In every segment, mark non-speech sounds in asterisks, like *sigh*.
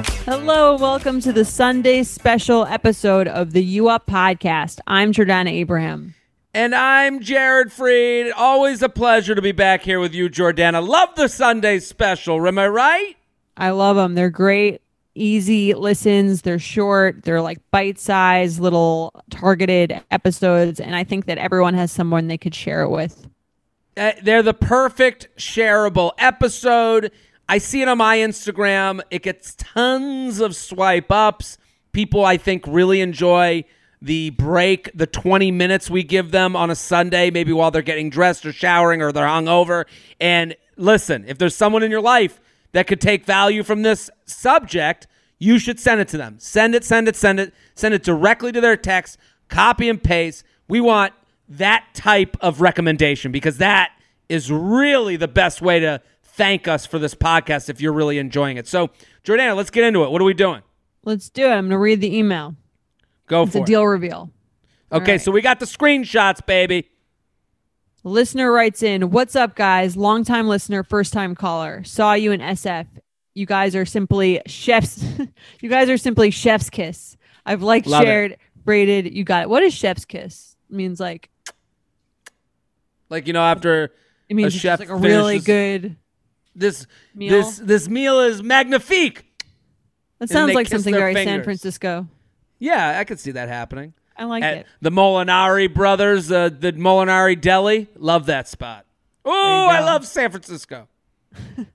Hello, welcome to the Sunday special episode of the U Up podcast. I'm Jordana Abraham. And I'm Jared Freid. Always a pleasure to be back here with you, Jordana. Love the Sunday special. Am I right? I love them. They're great, easy listens. They're short. They're like bite sized, little targeted episodes. And I think that everyone has someone they could share it with. Uh, they're the perfect shareable episode. I see it on my Instagram. It gets tons of swipe ups. People, I think, really enjoy the break, the 20 minutes we give them on a Sunday, maybe while they're getting dressed or showering or they're hungover. And listen, if there's someone in your life that could take value from this subject, you should send it to them. Send it, send it, send it, send it directly to their text, copy and paste. We want that type of recommendation because that is really the best way to thank us for this podcast if you're really enjoying it. So, Jordana, let's get into it. What are we doing? Let's do it. I'm going to read the email. Go it's for a it. deal reveal. Okay, right. so we got the screenshots, baby. Listener writes in, "What's up, guys? Long-time listener, first-time caller. Saw you in SF. You guys are simply chefs. *laughs* you guys are simply chef's kiss. I've liked, Love it. shared, rated. You got it. What is chef's kiss? It means like Like you know, after it means A chef like a really finishes- good. This Meal? this this meal is magnifique. That sounds like something very San. Francisco. Yeah, I could see that happening. I like At it. the Molinari brothers, uh, the Molinari Deli, love that spot. Oh, I love San Francisco. *laughs*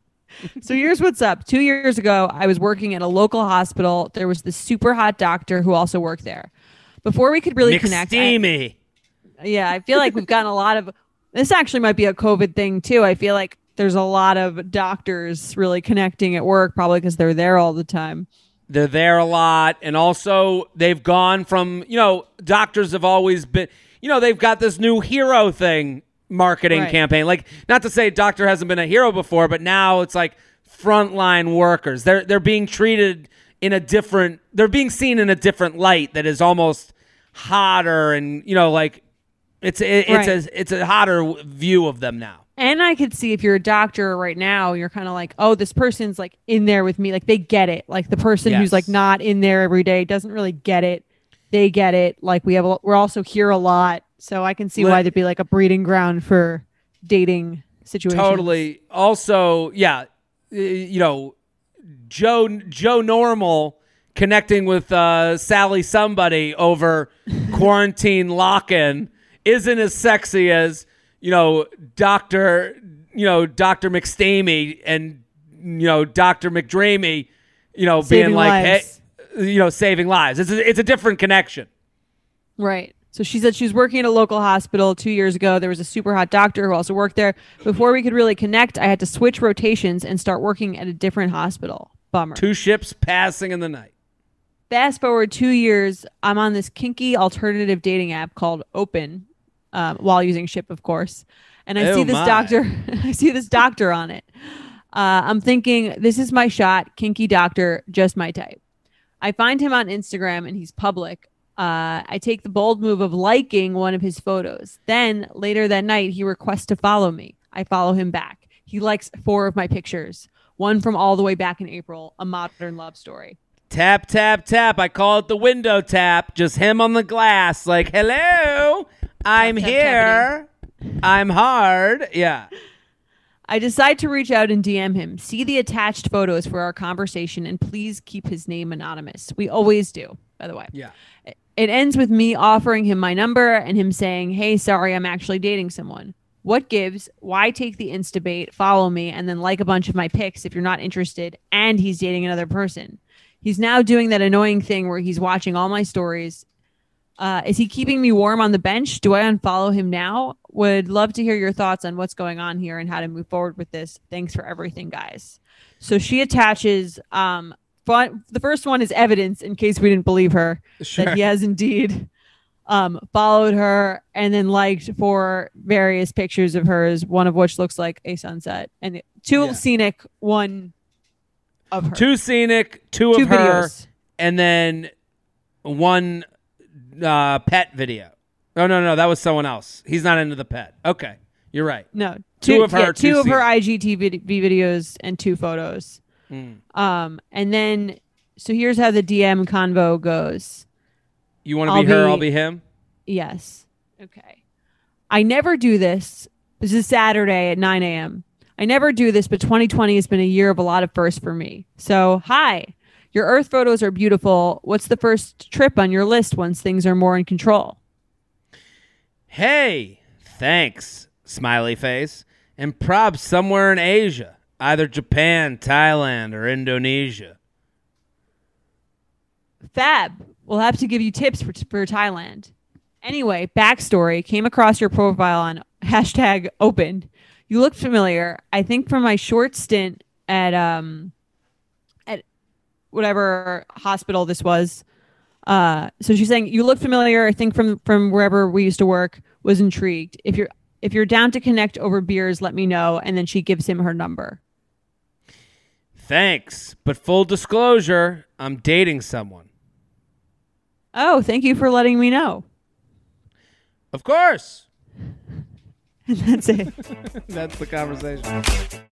So here's what's up. Two years ago, I was working at a local hospital. There was this super hot doctor who also worked there. Before we could really connect, I- McSteamy. yeah, I feel like we've gotten a lot of. This actually might be a COVID thing too. I feel like there's a lot of doctors really connecting at work, probably because they're there all the time. They're there a lot. And also, they've gone from, you know, doctors have always been, you know, they've got this new hero thing marketing Right. campaign. Like, not to say doctor hasn't been a hero before, but now it's like frontline workers. They're, they're being treated in a different, they're being seen in a different light that is almost hotter and, you know, like, it's, it, it's, Right. a, it's a hotter view of them now. And I could see if you're a doctor right now, you're kind of like, oh, this person's like in there with me. Like they get it. Like the person Yes. who's like not in there every day doesn't really get it. They get it. Like we have, a, we're also here a lot, so I can see Let- why there'd be like a breeding ground for dating situations. Totally. Also, yeah, you know, Joe Joe Normal connecting with uh, Sally somebody over quarantine lock-in isn't as sexy as you know Doctor you know Doctor McSteamy and you know Doctor McDreamy, you know being like hey, you know saving lives. It's a, it's a different connection. Right. So she said she was working at a local hospital two years ago. There was a super hot doctor who also worked there. Before we could really connect, I had to switch rotations and start working at a different hospital. Bummer. Two ships passing in the night. Fast forward two years, I'm on this kinky alternative dating app called Open, um, while using Ship, of course. And I Oh, see this my. doctor. *laughs* I see this doctor on it. Uh, I'm thinking, this is my shot. Kinky doctor, just my type. I find him on Instagram and he's public. Uh, I take the bold move of liking one of his photos. Then later that night, he requests to follow me. I follow him back. He likes four of my pictures, one from all the way back in April, a modern love story. Tap, tap, tap. I call it the window tap. Just him on the glass, like, hello, I'm tap, here. I'm hard. Yeah. I decide to reach out and DM him. See the attached photos for our conversation and please keep his name anonymous. We always do, by the way. Yeah. It ends with me offering him my number and him saying, Hey, sorry, I'm actually dating someone. What gives? Why take the instabait, follow me, and then like a bunch of my pics if you're not interested and he's dating another person? He's now doing that annoying thing where he's watching all my stories Uh, is he keeping me warm on the bench? Do I unfollow him now? Would love to hear your thoughts on what's going on here and how to move forward with this. Thanks for everything, guys. So she attaches. Um, fun, the first one is evidence in case we didn't believe her Sure. that he has indeed um, followed her and then liked for various pictures of hers, one of which looks like a sunset, and two Yeah. scenic, one of her. Two scenic, two, Two of her, videos. and then one uh, pet video. Oh no, no, that was someone else. He's not into the pet. Okay, you're right. No, Two two, of her, yeah, two two of her scenic. IGTV videos and two photos. Mm. Um, and then so here's how the DM convo goes. You want to I'll be her? be- I'll be him. Yes. Okay. I never do this. This is Saturday at 9 a.m. I never do this, but 2020 has been a year of a lot of firsts for me. So, hi. Your Earth photos are beautiful. What's the first trip on your list once things are more in control? Hey, thanks, smiley face, and prob somewhere in Asia, either Japan, Thailand, or Indonesia. Fab. We'll have to give you tips for, for Thailand. Anyway, backstory came across your profile on hashtag opened. You look familiar. I think from my short stint at um at whatever hospital this was. Uh, so she's saying you look familiar. I think from from wherever we used to work. Was intrigued. If you're if you're down to connect over beers, let me know. And then she gives him her number. Thanks, but full disclosure, I'm dating someone. Oh, thank you for letting me know. Of course. *laughs* And that's it. *laughs* That's the conversation.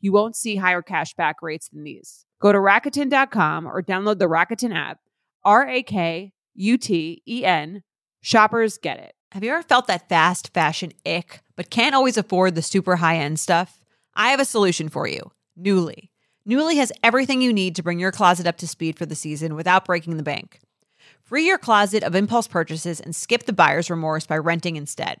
You won't see higher cashback rates than these. Go to Rakuten.com or download the Rakuten app. R A K U T E N. Shoppers get it. Have you ever felt that fast fashion ick, but can't always afford the super high end stuff? I have a solution for you Nuuly. Nuuly has everything you need to bring your closet up to speed for the season without breaking the bank. Free your closet of impulse purchases and skip the buyer's remorse by renting instead.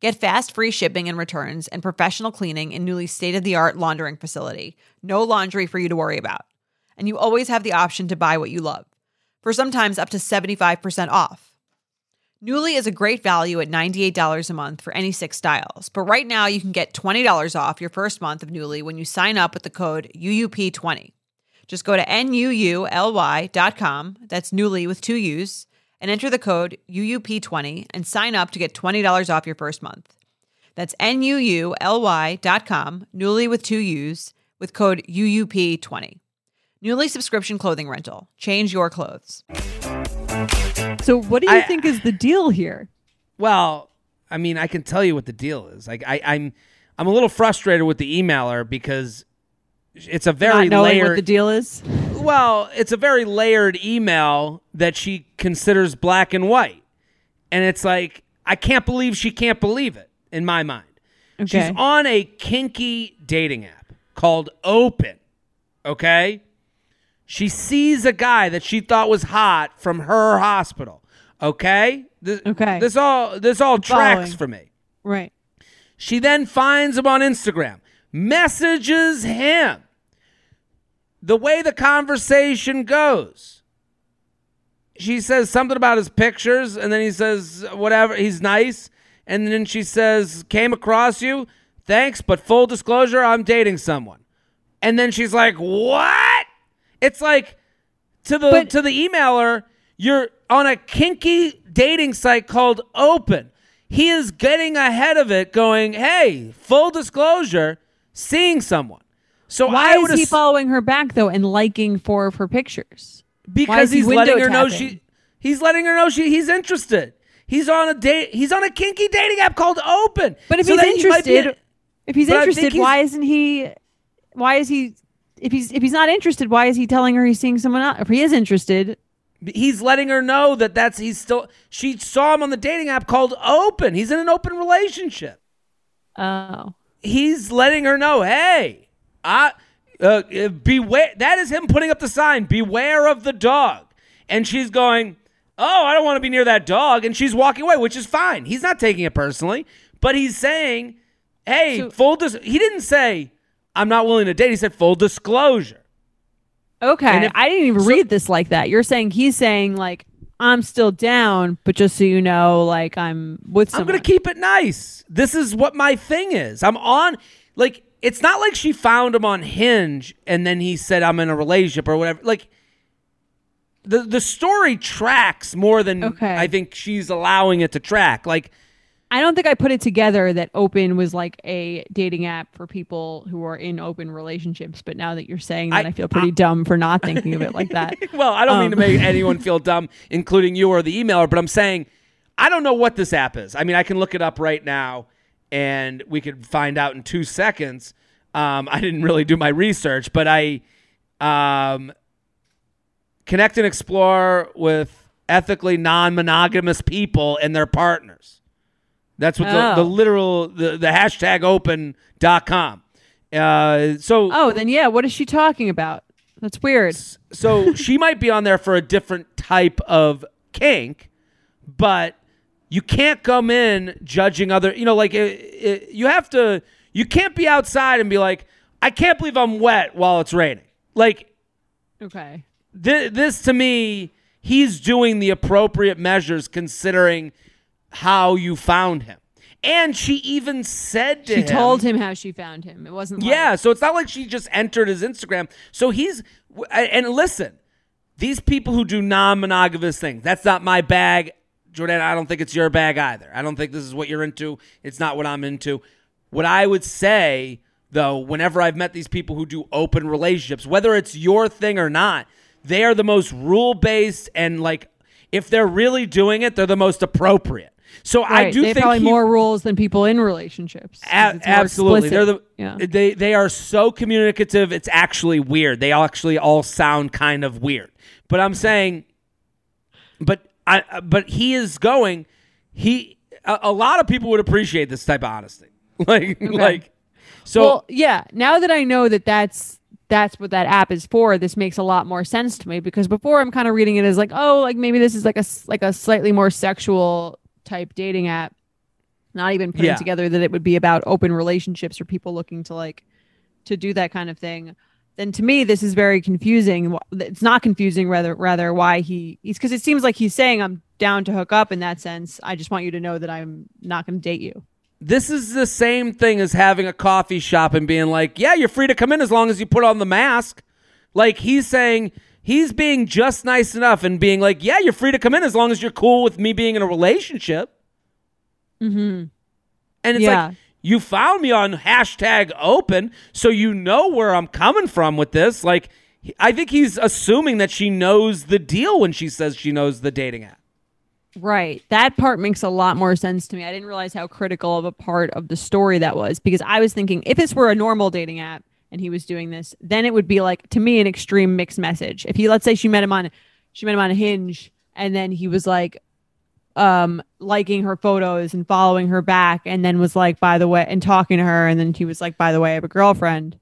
Get fast free shipping and returns and professional cleaning in Nuuly's state of the art laundering facility. No laundry for you to worry about. And you always have the option to buy what you love, for sometimes up to 75% off. Nuuly is a great value at $98 a month for any six styles, but right now you can get $20 off your first month of Nuuly when you sign up with the code UUP20. Just go to NUULY.com, that's Nuuly with two U's, and enter the code UUP20 and sign up to get $20 off your first month. That's NUULY.com, Nuuly with two U's, with code UUP20. Nuuly subscription clothing rental. Change your clothes. So, what do you I- think is the deal here? Well, I mean, I can tell you what the deal is. Like, I, I'm, I'm a little frustrated with the emailer because it's a very Not knowing layered. what the deal is. Well, it's a very layered email that she considers black and white, and it's like I can't believe she can't believe it. In my mind, Okay. she's on a kinky dating app called Open. Okay. She sees a guy that she thought was hot from her hospital. Okay. This, Okay. This all this all tracks Following. for me. Right. She then finds him on Instagram, messages him. The way the conversation goes, she says something about his pictures, and then he says, whatever, he's nice. And then she says, came across you. Thanks, but full disclosure, I'm dating someone. And then she's like, what? It's like, to the But- to the emailer, you're on a kinky dating site called Open. He is getting ahead of it, going, "Hey, full disclosure, seeing someone." So Why I is he following her back though and liking four of her pictures? Because he he's letting her know she he's letting her know she he's interested. He's on a date. He's on a kinky dating app called Open. But if So he's then he interested, if he's But I think interested, he's- why isn't he? Why is he? If he's if he's not interested, why is he telling her he's seeing someone else? If he is interested, he's letting her know that that's he's still. She saw him on the dating app called Open. He's in an open relationship. oh, he's letting her know, hey, I uh, uh, beware. That is him putting up the sign, beware of the dog. And she's going, oh, I don't want to be near that dog. And she's walking away, which is fine. He's not taking it personally, but he's saying, hey, So- full dis. He didn't say, I'm not willing to date. He said full disclosure. okay. If- I didn't even so- read this like that. You're saying he's saying like I'm still down, but just so you know, like I'm with I'm going to keep it nice. This is what my thing is. I'm on, like, it's not like she found him on Hinge and then he said, I'm in a relationship or whatever. Like, the, the story tracks more than Okay. I think she's allowing it to track. Like, I don't think I put it together that Open was like a dating app for people who are in open relationships. But now that you're saying that, I- I, feel pretty dumb for not thinking of it like that. *laughs* well, I don't mean to Um. make anyone feel dumb, including you or the emailer, but I'm saying I don't know what this app is. I mean, I can look it up right now and we could find out in two seconds. Um, I didn't really do my research, but I um, connect and explore with ethically non-monogamous people and their partners. That's what the, the Oh. literal the, the hashtag open.com. Uh, so Oh, then yeah. What is she talking about? That's weird. so she might be on there for a different type of kink, but you can't come in judging other. You know, like it, it, you have to. You can't be outside and be like, "I can't believe I'm wet while it's raining." Like Okay. th- this to me, he's doing the appropriate measures considering how you found him. And she even said to She him, told him how she found him. It wasn't. like- yeah, so it's not like she just entered his Instagram. So he's and listen, these people who do non-monogamous things, that's not my bag. Jordan, I don't think it's your bag either. I don't think this is what you're into. It's not what I'm into. What I would say though, whenever I've met these people who do open relationships, whether it's your thing or not, they are the most rule-based and like if they're really doing it, they're the most appropriate. So I do they think probably he- more rules than people in relationships. a- absolutely, they're the yeah. they they are so communicative. It's actually weird. They actually all sound kind of weird. But I'm saying, but I but he is going. He a, a lot of people would appreciate this type of honesty. *laughs* Like like so. well, yeah. Now that I know that that's that's what that app is for, this makes a lot more sense to me because before I'm kind of reading it as like, oh, like maybe this is like a like a slightly more sexual type dating app. Not even putting Yeah. together that it would be about open relationships or people looking to like to do that kind of thing. Then to me, this is very confusing. It's not confusing, rather rather why he he's because it seems like he's saying I'm down to hook up in that sense. I just want you to know that I'm not going to date you. This is the same thing as having a coffee shop and being like, yeah, you're free to come in as long as you put on the mask. Like he's saying, he's being just nice enough and being like, yeah, you're free to come in as long as you're cool with me being in a relationship. Mm-hmm. And it's Yeah. like, you found me on hashtag open, so you know where I'm coming from with this. Like, I think he's assuming that she knows the deal when she says she knows the dating app. Right. That part makes a lot more sense to me. I didn't realize how critical of a part of the story that was because I was thinking if this were a normal dating app and he was doing this, then it would be like to me an extreme mixed message. If he let's say she met him on she met him on a hinge and then he was like um liking her photos and following her back and then was like by the way and talking to her and then he was like by the way I have a girlfriend.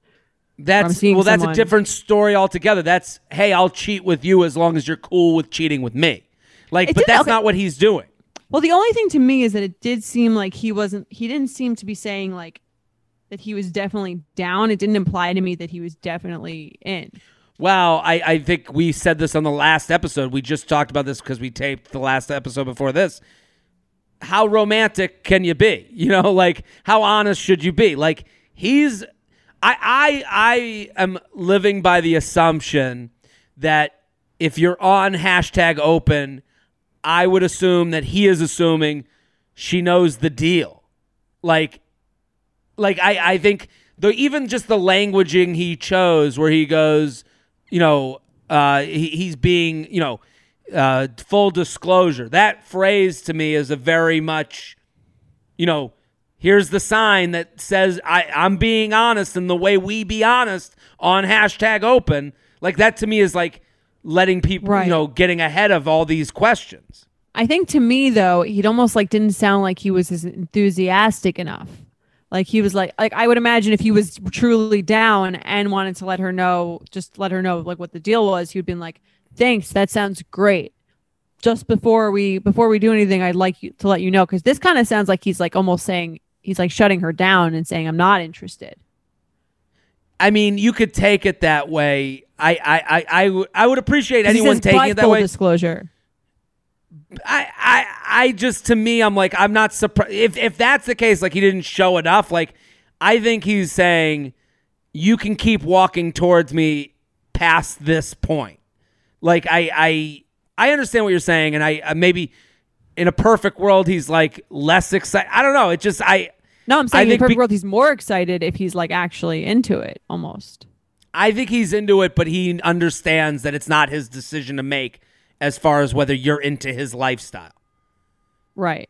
That's well, that's someone. a different story altogether. That's hey, I'll cheat with you as long as you're cool with cheating with me. Like, It but that's okay. not what he's doing. Well, the only thing to me is that it did seem like he wasn't, he didn't seem to be saying like that he was definitely down. It didn't imply to me that he was definitely in. Well, I, I think we said this on the last episode. We just talked about this because we taped the last episode before this. How romantic can you be? *laughs* You know, like how honest should you be? Like he's I I I am living by the assumption that if you're on hashtag open, I would assume that he is assuming she knows the deal. Like like I, I think the even just the languaging he chose where he goes, you know, uh, he, he's being, you know, uh, full disclosure. That phrase to me is a very much, you know, here's the sign that says I, I'm being honest and the way we be honest on hashtag open. Like that to me is like letting people, Right. you know, getting ahead of all these questions. I think to me though, he'd almost like didn't sound like he was as enthusiastic enough. Like he was like like I would imagine if he was truly down and wanted to let her know, just let her know like what the deal was, he'd been like, "Thanks, that sounds great." Just before we before we do anything, I'd like you to let you know because this kind of sounds like he's like almost saying he's like shutting her down and saying I'm not interested. I mean, you could take it that way. I I I I, w- I would appreciate anyone taking "But it that full way. Disclosure. I, I, I just to me, I'm like, I'm not surprised if if that's the case. Like he didn't show enough. Like I think he's saying you can keep walking towards me past this point. Like I, I, I understand what you're saying, and I uh, maybe in a perfect world he's like less excited. I don't know. It just I, No, I'm I saying in a perfect be- world, he's more excited if he's like actually into it almost. I think he's into it, but he understands that it's not his decision to make as far as whether you're into his lifestyle. Right.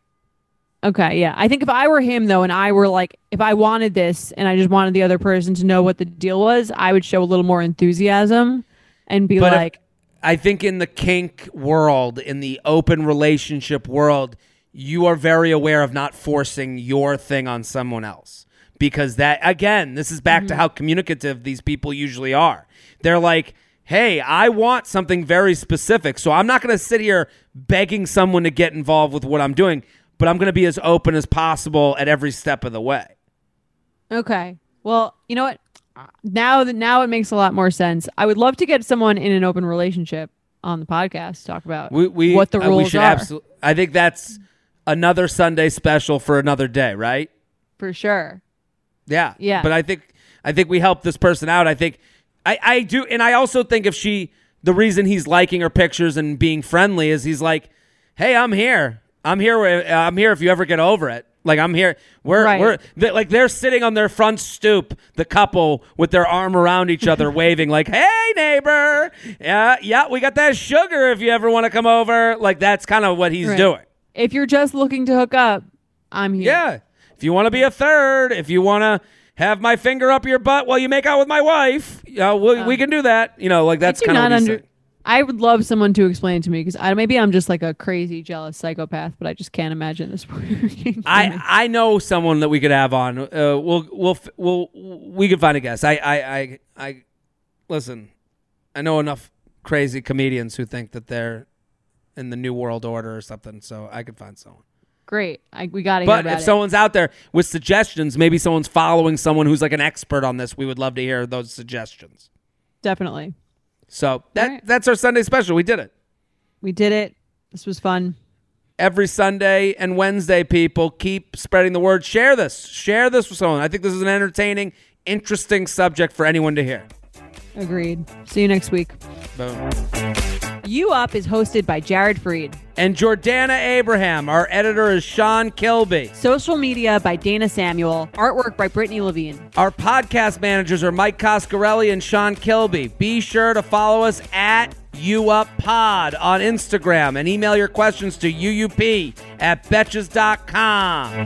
Okay, yeah. I think if I were him though, and I were like, if I wanted this and I just wanted the other person to know what the deal was, I would show a little more enthusiasm and be But if- like, I think in the kink world, in the open relationship world, you are very aware of not forcing your thing on someone else. Because that, again, this is back to mm-hmm. how communicative these people usually are. They're like, hey, I want something very specific. So I'm not going to sit here begging someone to get involved with what I'm doing, but I'm going to be as open as possible at every step of the way. okay, well, you know what? Now that now it makes a lot more sense. I would love to get someone in an open relationship on the podcast to talk about We, we, what the uh, rules we should are absol- I think that's another Sunday special for another day, right? for sure. Yeah. Yeah. But I think I think we helped this person out. I think I, I do and I also think if she the reason he's liking her pictures and being friendly is he's like, Hey, I'm here. I'm here uh, I'm here if you ever get over it. Like I'm here. We're Right. we're they like they're sitting on their front stoop, the couple with their arm around each other, *laughs* waving like, "Hey, neighbor, yeah, yeah, we got that sugar if you ever want to come over." Like that's kind of what he's Right. doing. If you're just looking to hook up, I'm here. Yeah. If you want to be a third, if you want to have my finger up your butt while you make out with my wife, know, we, we can do that. You know, like that's I kind of not what he's under- I would love someone to explain to me because I maybe I'm just like a crazy jealous psychopath, but I just can't imagine this *laughs* working. I. I know someone that we could have on. Uh, we'll we'll we'll we could find a guest. I I I I, listen, I know enough crazy comedians who think that they're in the New World Order or something, so I could find someone. Great. I, we got to hear But if it. someone's out there with suggestions, maybe someone's following someone who's like an expert on this, we would love to hear those suggestions. Definitely. So that right. that's our Sunday special. We did it. We did it. This was fun. Every Sunday and Wednesday, people keep spreading the word. Share this. Share this with someone. I think this is an entertaining, interesting subject for anyone to hear. Agreed. See you next week. Boom. You Up is hosted by Jared Freid. And Jordana Abraham. Our editor is Sean Kilby. Social media by Dana Samuel. Artwork by Brittany Levine. Our podcast managers are Mike Coscarelli and Sean Kilby. Be sure to follow us at UUpPod on Instagram and email your questions to UUP at betches.com.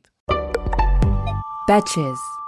Betches.